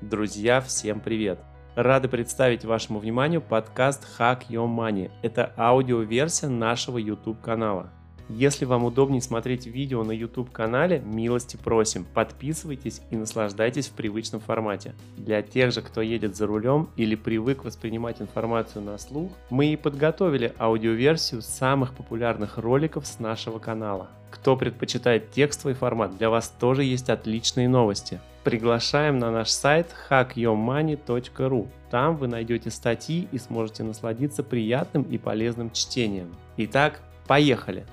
Друзья, всем привет! Рады представить вашему вниманию подкаст Hack Your Money. Это аудиоверсия нашего YouTube канала. Если вам удобнее смотреть видео на YouTube канале, милости просим, подписывайтесь и наслаждайтесь в привычном формате. Для тех же, кто едет за рулем или привык воспринимать информацию на слух, мы и подготовили аудиоверсию самых популярных роликов с нашего канала. Кто предпочитает текстовый формат, для вас тоже есть отличные новости. Приглашаем на наш сайт hackyourmoney.ru. Там вы найдете статьи и сможете насладиться приятным и полезным чтением. Итак, поехали!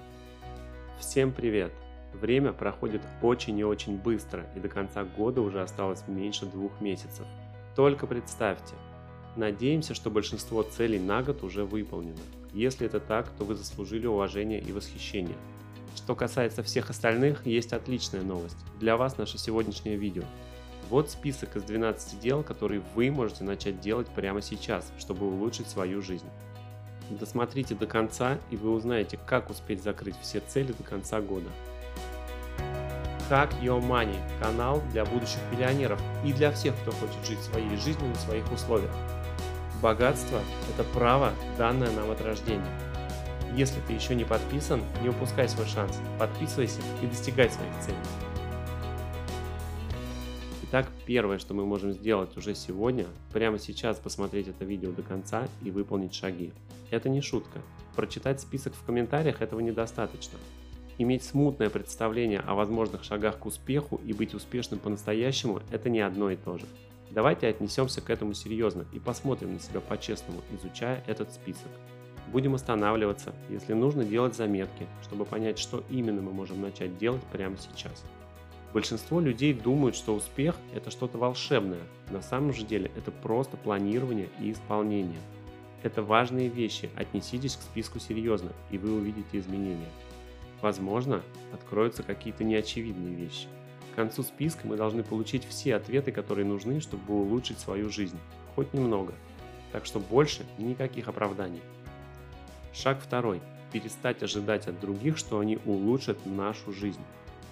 Всем привет! Время проходит очень и очень быстро, и до конца года уже осталось меньше двух месяцев. Только представьте, надеемся, что большинство целей на год уже выполнено. Если это так, то вы заслужили уважение и восхищение. Что касается всех остальных, есть отличная новость. Для вас наше сегодняшнее видео. Вот список из 12 дел, которые вы можете начать делать прямо сейчас, чтобы улучшить свою жизнь. Досмотрите до конца, и вы узнаете, как успеть закрыть все цели до конца года. Hack Your Money – канал для будущих миллионеров и для всех, кто хочет жить своей жизнью на своих условиях. Богатство – это право, данное нам от рождения. Если ты еще не подписан, не упускай свой шанс, подписывайся и достигай своих целей. Итак, первое, что мы можем сделать уже сегодня, прямо сейчас посмотреть это видео до конца и выполнить шаги. Это не шутка. Прочитать список в комментариях этого недостаточно. Иметь смутное представление о возможных шагах к успеху и быть успешным по-настоящему – это не одно и то же. Давайте отнесемся к этому серьезно и посмотрим на себя по-честному, изучая этот список. Будем останавливаться, если нужно делать заметки, чтобы понять, что именно мы можем начать делать прямо сейчас. Большинство людей думают, что успех – это что-то волшебное. На самом же деле это просто планирование и исполнение. Это важные вещи, отнеситесь к списку серьезно, и вы увидите изменения. Возможно, откроются какие-то неочевидные вещи. К концу списка мы должны получить все ответы, которые нужны, чтобы улучшить свою жизнь. Хоть немного. Так что больше никаких оправданий. Шаг второй. Перестать ожидать от других, что они улучшат нашу жизнь.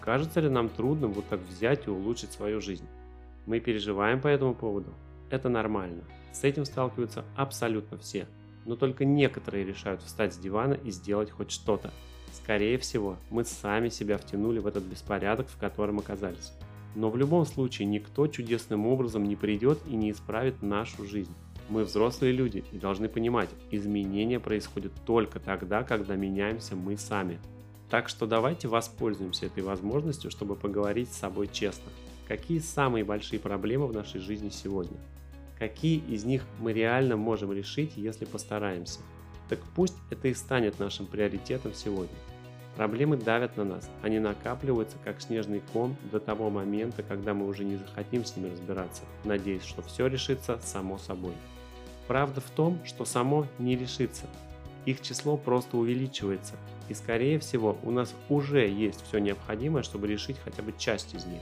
Кажется ли нам трудным вот так взять и улучшить свою жизнь? Мы переживаем по этому поводу? Это нормально. С этим сталкиваются абсолютно все. Но только некоторые решают встать с дивана и сделать хоть что-то. Скорее всего, мы сами себя втянули в этот беспорядок, в котором оказались. Но в любом случае никто чудесным образом не придет и не исправит нашу жизнь. Мы взрослые люди и должны понимать, изменения происходят только тогда, когда меняемся мы сами. Так что давайте воспользуемся этой возможностью, чтобы поговорить с собой честно. Какие самые большие проблемы в нашей жизни сегодня? Какие из них мы реально можем решить, если постараемся? Так пусть это и станет нашим приоритетом сегодня. Проблемы давят на нас, они накапливаются как снежный ком до того момента, когда мы уже не захотим с ними разбираться, надеясь, что все решится само собой. Правда в том, что само не решится. Их число просто увеличивается, и скорее всего у нас уже есть все необходимое, чтобы решить хотя бы часть из них.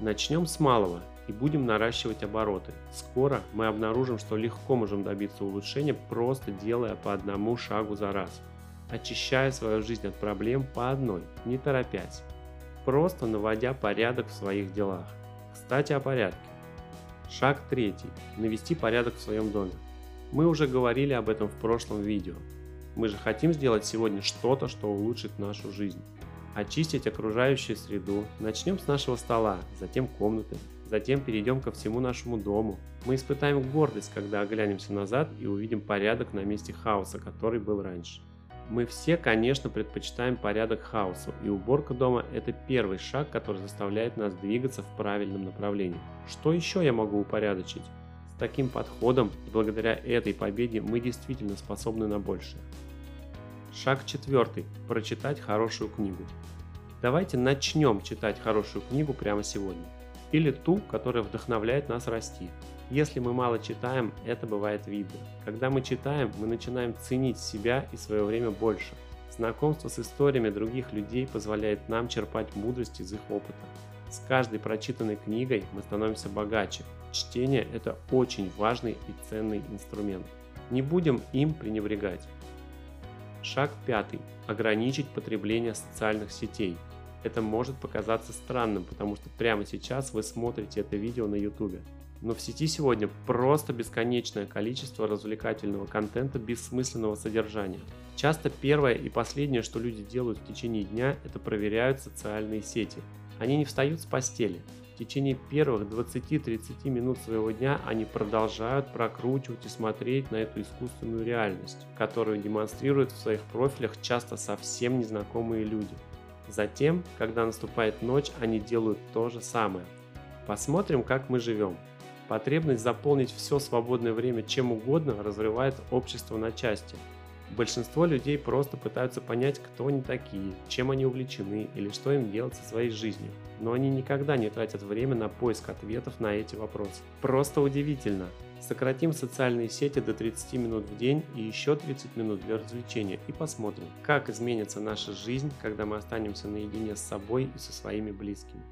Начнем с малого и будем наращивать обороты. Скоро мы обнаружим, что легко можем добиться улучшения, просто делая по одному шагу за раз. Очищая свою жизнь от проблем по одной, не торопясь. Просто наводя порядок в своих делах. Кстати о порядке. Шаг третий. Навести порядок в своем доме. Мы уже говорили об этом в прошлом видео. Мы же хотим сделать сегодня что-то, что улучшит нашу жизнь. Очистить окружающую среду. Начнем с нашего стола, затем комнаты, затем перейдем ко всему нашему дому. Мы испытаем гордость, когда оглянемся назад и увидим порядок на месте хаоса, который был раньше. Мы все, конечно, предпочитаем порядок хаосу, и уборка дома – это первый шаг, который заставляет нас двигаться в правильном направлении. Что еще я могу упорядочить? С таким подходом и благодаря этой победе мы действительно способны на большее. Шаг четвертый. Прочитать хорошую книгу. Давайте начнем читать хорошую книгу прямо сегодня. Или ту, которая вдохновляет нас расти. Если мы мало читаем, это бывает видно. Когда мы читаем, мы начинаем ценить себя и свое время больше. Знакомство с историями других людей позволяет нам черпать мудрость из их опыта. С каждой прочитанной книгой мы становимся богаче. Чтение – это очень важный и ценный инструмент. Не будем им пренебрегать. Шаг пятый. Ограничить потребление социальных сетей. Это может показаться странным, потому что прямо сейчас вы смотрите это видео на YouTube. Но в сети сегодня просто бесконечное количество развлекательного контента бессмысленного содержания. Часто первое и последнее, что люди делают в течение дня, это проверяют социальные сети. Они не встают с постели. В течение первых 20-30 минут своего дня они продолжают прокручивать и смотреть на эту искусственную реальность, которую демонстрируют в своих профилях часто совсем незнакомые люди. Затем, когда наступает ночь, они делают то же самое. Посмотрим, как мы живем. Потребность заполнить все свободное время чем угодно разрывает общество на части. Большинство людей просто пытаются понять, кто они такие, чем они увлечены или что им делать со своей жизнью. Но они никогда не тратят время на поиск ответов на эти вопросы. Просто удивительно. Сократим социальные сети до 30 минут в день и еще 30 минут для развлечения и посмотрим, как изменится наша жизнь, когда мы останемся наедине с собой и со своими близкими.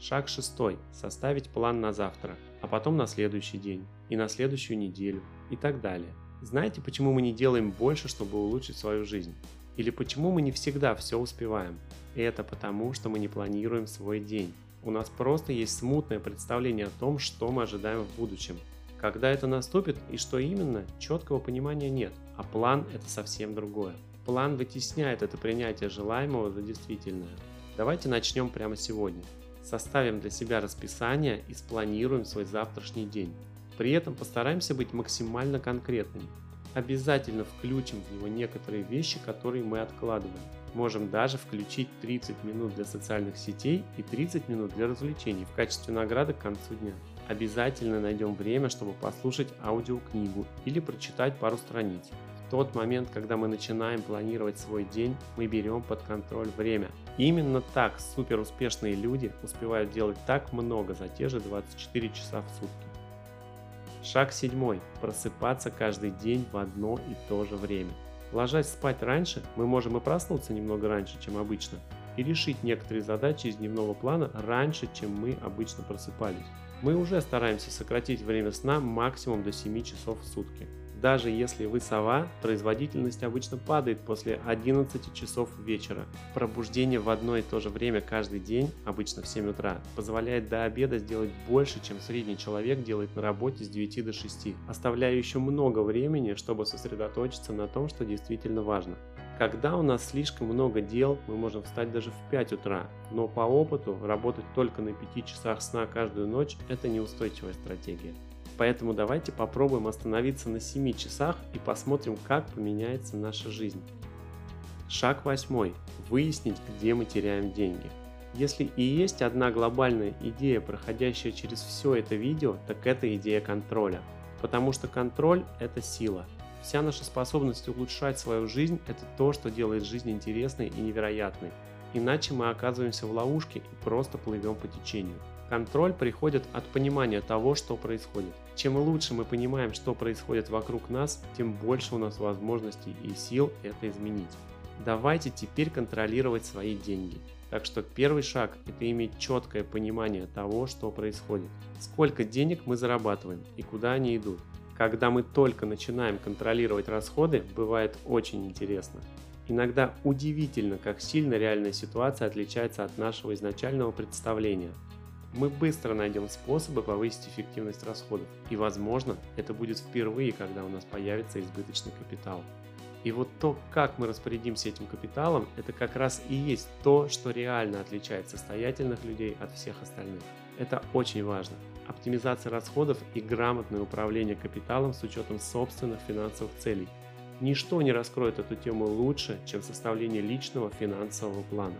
Шаг шестой. Составить план на завтра, а потом на следующий день, и на следующую неделю, и так далее. Знаете, почему мы не делаем больше, чтобы улучшить свою жизнь? Или почему мы не всегда все успеваем? Это потому, что мы не планируем свой день. У нас просто есть смутное представление о том, что мы ожидаем в будущем. Когда это наступит и что именно, четкого понимания нет, а план это совсем другое. План вытесняет это принятие желаемого за действительное. Давайте начнем прямо сегодня. Составим для себя расписание и спланируем свой завтрашний день. При этом постараемся быть максимально конкретными. Обязательно включим в него некоторые вещи, которые мы откладываем. Можем даже включить 30 минут для социальных сетей и 30 минут для развлечений в качестве награды к концу дня. Обязательно найдем время, чтобы послушать аудиокнигу или прочитать пару страниц тот момент, когда мы начинаем планировать свой день, мы берем под контроль время. Именно так супер успешные люди успевают делать так много за те же 24 часа в сутки. Шаг седьмой. Просыпаться каждый день в одно и то же время. Ложась спать раньше, мы можем и проснуться немного раньше, чем обычно, и решить некоторые задачи из дневного плана раньше, чем мы обычно просыпались. Мы уже стараемся сократить время сна максимум до 7 часов в сутки. Даже если вы сова, производительность обычно падает после 11 часов вечера. Пробуждение в одно и то же время каждый день, обычно в 7 утра, позволяет до обеда сделать больше, чем средний человек делает на работе с 9 до 6, оставляя еще много времени, чтобы сосредоточиться на том, что действительно важно. Когда у нас слишком много дел, мы можем встать даже в 5 утра, но по опыту работать только на 5 часах сна каждую ночь – это неустойчивая стратегия. Поэтому давайте попробуем остановиться на 7 часах и посмотрим, как поменяется наша жизнь. Шаг восьмой. Выяснить, где мы теряем деньги. Если и есть одна глобальная идея, проходящая через все это видео, так это идея контроля. Потому что контроль – это сила. Вся наша способность улучшать свою жизнь – это то, что делает жизнь интересной и невероятной. Иначе мы оказываемся в ловушке и просто плывем по течению. Контроль приходит от понимания того, что происходит. Чем лучше мы понимаем, что происходит вокруг нас, тем больше у нас возможностей и сил это изменить. Давайте теперь контролировать свои деньги. Так что первый шаг – это иметь четкое понимание того, что происходит. Сколько денег мы зарабатываем и куда они идут. Когда мы только начинаем контролировать расходы, бывает очень интересно. Иногда удивительно, как сильно реальная ситуация отличается от нашего изначального представления – мы быстро найдем способы повысить эффективность расходов. И возможно, это будет впервые, когда у нас появится избыточный капитал. И вот то, как мы распорядимся этим капиталом, это как раз и есть то, что реально отличает состоятельных людей от всех остальных. Это очень важно. Оптимизация расходов и грамотное управление капиталом с учетом собственных финансовых целей. Ничто не раскроет эту тему лучше, чем составление личного финансового плана.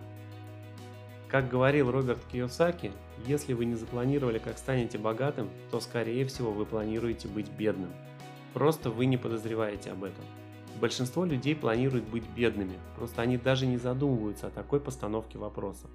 Как говорил Роберт Кiyosaki, если вы не запланировали, как станете богатым, то скорее всего вы планируете быть бедным. Просто вы не подозреваете об этом. Большинство людей планируют быть бедными, просто они даже не задумываются о такой постановке вопроса.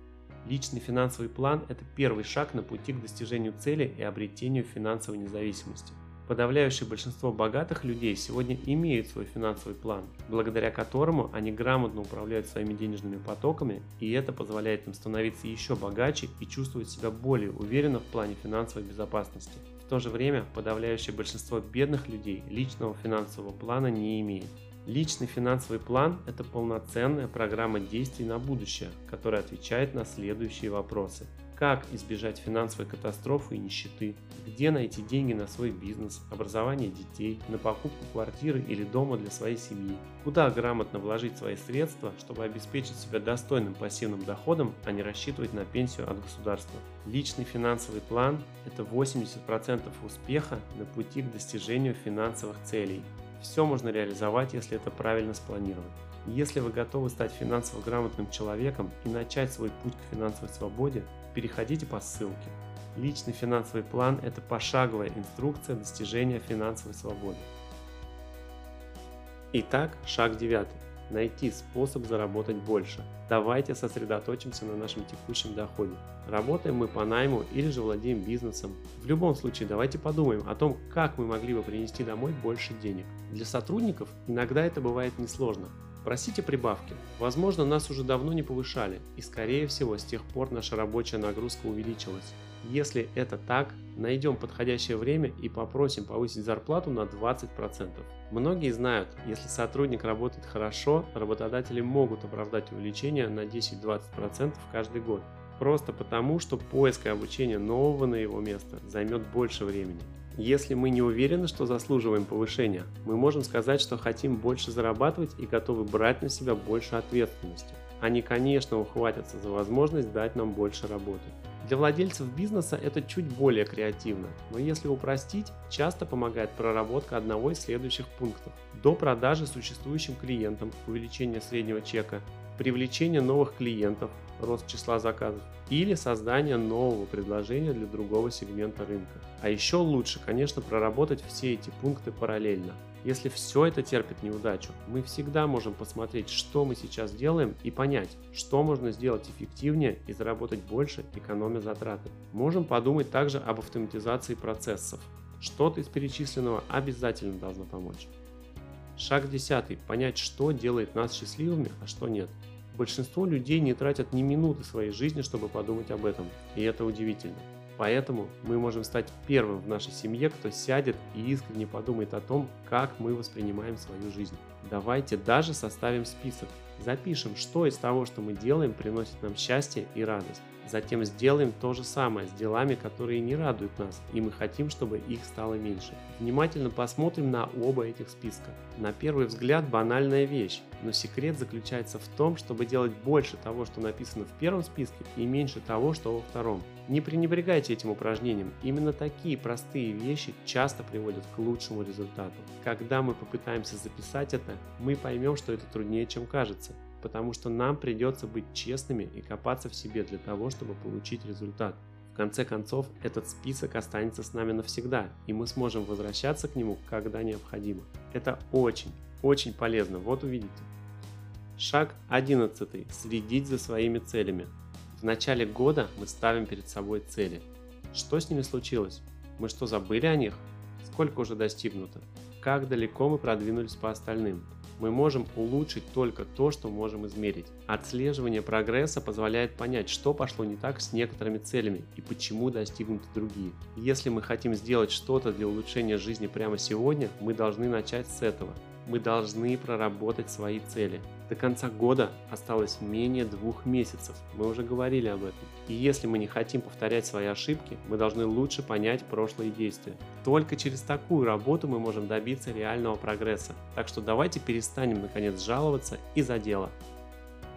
Личный финансовый план – это первый шаг на пути к достижению цели и обретению финансовой независимости. Подавляющее большинство богатых людей сегодня имеют свой финансовый план, благодаря которому они грамотно управляют своими денежными потоками, и это позволяет им становиться еще богаче и чувствовать себя более уверенно в плане финансовой безопасности. В то же время подавляющее большинство бедных людей личного финансового плана не имеет. Личный финансовый план – это полноценная программа действий на будущее, которая отвечает на следующие вопросы. Как избежать финансовой катастрофы и нищеты, где найти деньги на свой бизнес, образование детей, на покупку квартиры или дома для своей семьи, куда грамотно вложить свои средства, чтобы обеспечить себя достойным пассивным доходом, а не рассчитывать на пенсию от государства. Личный финансовый план – это 80% успеха на пути к достижению финансовых целей. Все можно реализовать, если это правильно спланировать. Если вы готовы стать финансово грамотным человеком и начать свой путь к финансовой свободе, переходите по ссылке. Личный финансовый план – это пошаговая инструкция достижения финансовой свободы. Итак, шаг девятый. Найти способ заработать больше. Давайте сосредоточимся на нашем текущем доходе. Работаем мы по найму или же владеем бизнесом. В любом случае, давайте подумаем о том, как мы могли бы принести домой больше денег. Для сотрудников иногда это бывает несложно. Просите прибавки. Возможно, нас уже давно не повышали, и скорее всего с тех пор наша рабочая нагрузка увеличилась. Если это так, найдем подходящее время и попросим повысить зарплату на 20%. Многие знают, если сотрудник работает хорошо, работодатели могут оправдать увеличение на 10-20% каждый год. Просто потому, что поиск и обучение нового на его место займет больше времени. Если мы не уверены, что заслуживаем повышения, мы можем сказать, что хотим больше зарабатывать и готовы брать на себя больше ответственности. Они, конечно, ухватятся за возможность дать нам больше работы. Для владельцев бизнеса это чуть более креативно, но если упростить, часто помогает проработка одного из следующих пунктов. До продажи существующим клиентам, увеличение среднего чека, привлечение новых клиентов, рост числа заказов, или создание нового предложения для другого сегмента рынка. А еще лучше, конечно, проработать все эти пункты параллельно. Если все это терпит неудачу, мы всегда можем посмотреть, что мы сейчас делаем и понять, что можно сделать эффективнее и заработать больше, экономя затраты. Можем подумать также об автоматизации процессов. Что-то из перечисленного обязательно должно помочь. Шаг 10. Понять, что делает нас счастливыми, а что нет. Большинство людей не тратят ни минуты своей жизни, чтобы подумать об этом, и это удивительно. Поэтому мы можем стать первым в нашей семье, кто сядет и искренне подумает о том, как мы воспринимаем свою жизнь. Давайте даже составим список, запишем, что из того, что мы делаем, приносит нам счастье и радость. Затем сделаем то же самое с делами, которые не радуют нас, и мы хотим, чтобы их стало меньше. Внимательно посмотрим на оба этих списка. На первый взгляд банальная вещь, но секрет заключается в том, чтобы делать больше того, что написано в первом списке, и меньше того, что во втором. Не пренебрегайте этим упражнением, именно такие простые вещи часто приводят к лучшему результату. Когда мы попытаемся записать это, мы поймем, что это труднее, чем кажется потому что нам придется быть честными и копаться в себе для того, чтобы получить результат. В конце концов, этот список останется с нами навсегда, и мы сможем возвращаться к нему, когда необходимо. Это очень, очень полезно, вот увидите. Шаг 11. Следить за своими целями. Начале года мы ставим перед собой цели. Что с ними случилось? Мы что, забыли о них? Сколько уже достигнуто? Как далеко мы продвинулись по остальным? мы можем улучшить только то, что можем измерить. Отслеживание прогресса позволяет понять, что пошло не так с некоторыми целями и почему достигнуты другие. Если мы хотим сделать что-то для улучшения жизни прямо сегодня, мы должны начать с этого. Мы должны проработать свои цели. До конца года осталось менее двух месяцев, мы уже говорили об этом. И если мы не хотим повторять свои ошибки, мы должны лучше понять прошлые действия. Только через такую работу мы можем добиться реального прогресса. Так что давайте перестанем наконец жаловаться и за дело.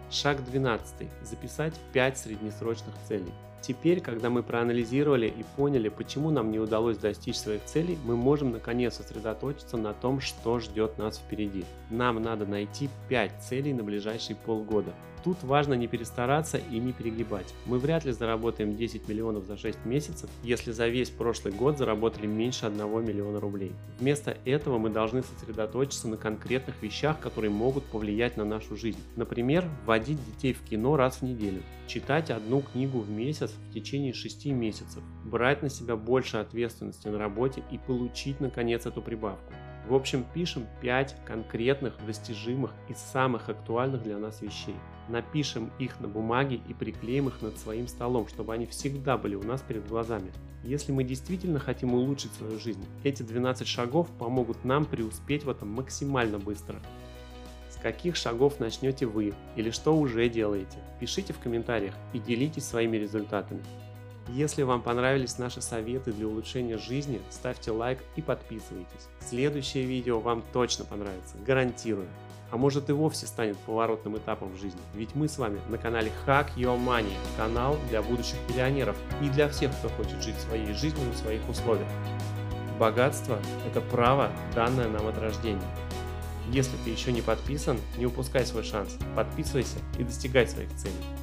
Шаг 12. Записать 5 среднесрочных целей. Теперь, когда мы проанализировали и поняли, почему нам не удалось достичь своих целей, мы можем наконец сосредоточиться на том, что ждет нас впереди. Нам надо найти 5 целей на ближайшие полгода. Тут важно не перестараться и не перегибать. Мы вряд ли заработаем 10 миллионов за 6 месяцев, если за весь прошлый год заработали меньше 1 миллиона рублей. Вместо этого мы должны сосредоточиться на конкретных вещах, которые могут повлиять на нашу жизнь. Например, вводить детей в кино раз в неделю, читать одну книгу в месяц в течение 6 месяцев, брать на себя больше ответственности на работе и получить наконец эту прибавку. В общем, пишем 5 конкретных, достижимых и самых актуальных для нас вещей. Напишем их на бумаге и приклеим их над своим столом, чтобы они всегда были у нас перед глазами. Если мы действительно хотим улучшить свою жизнь, эти 12 шагов помогут нам преуспеть в этом максимально быстро. Каких шагов начнете вы или что уже делаете? Пишите в комментариях и делитесь своими результатами. Если вам понравились наши советы для улучшения жизни, ставьте лайк и подписывайтесь. Следующее видео вам точно понравится, гарантирую. А может и вовсе станет поворотным этапом в жизни, ведь мы с вами на канале Hack Your Money, канал для будущих миллионеров и для всех, кто хочет жить своей жизнью на своих условиях. Богатство – это право, данное нам от рождения. Если ты еще не подписан, не упускай свой шанс, подписывайся и достигай своих целей.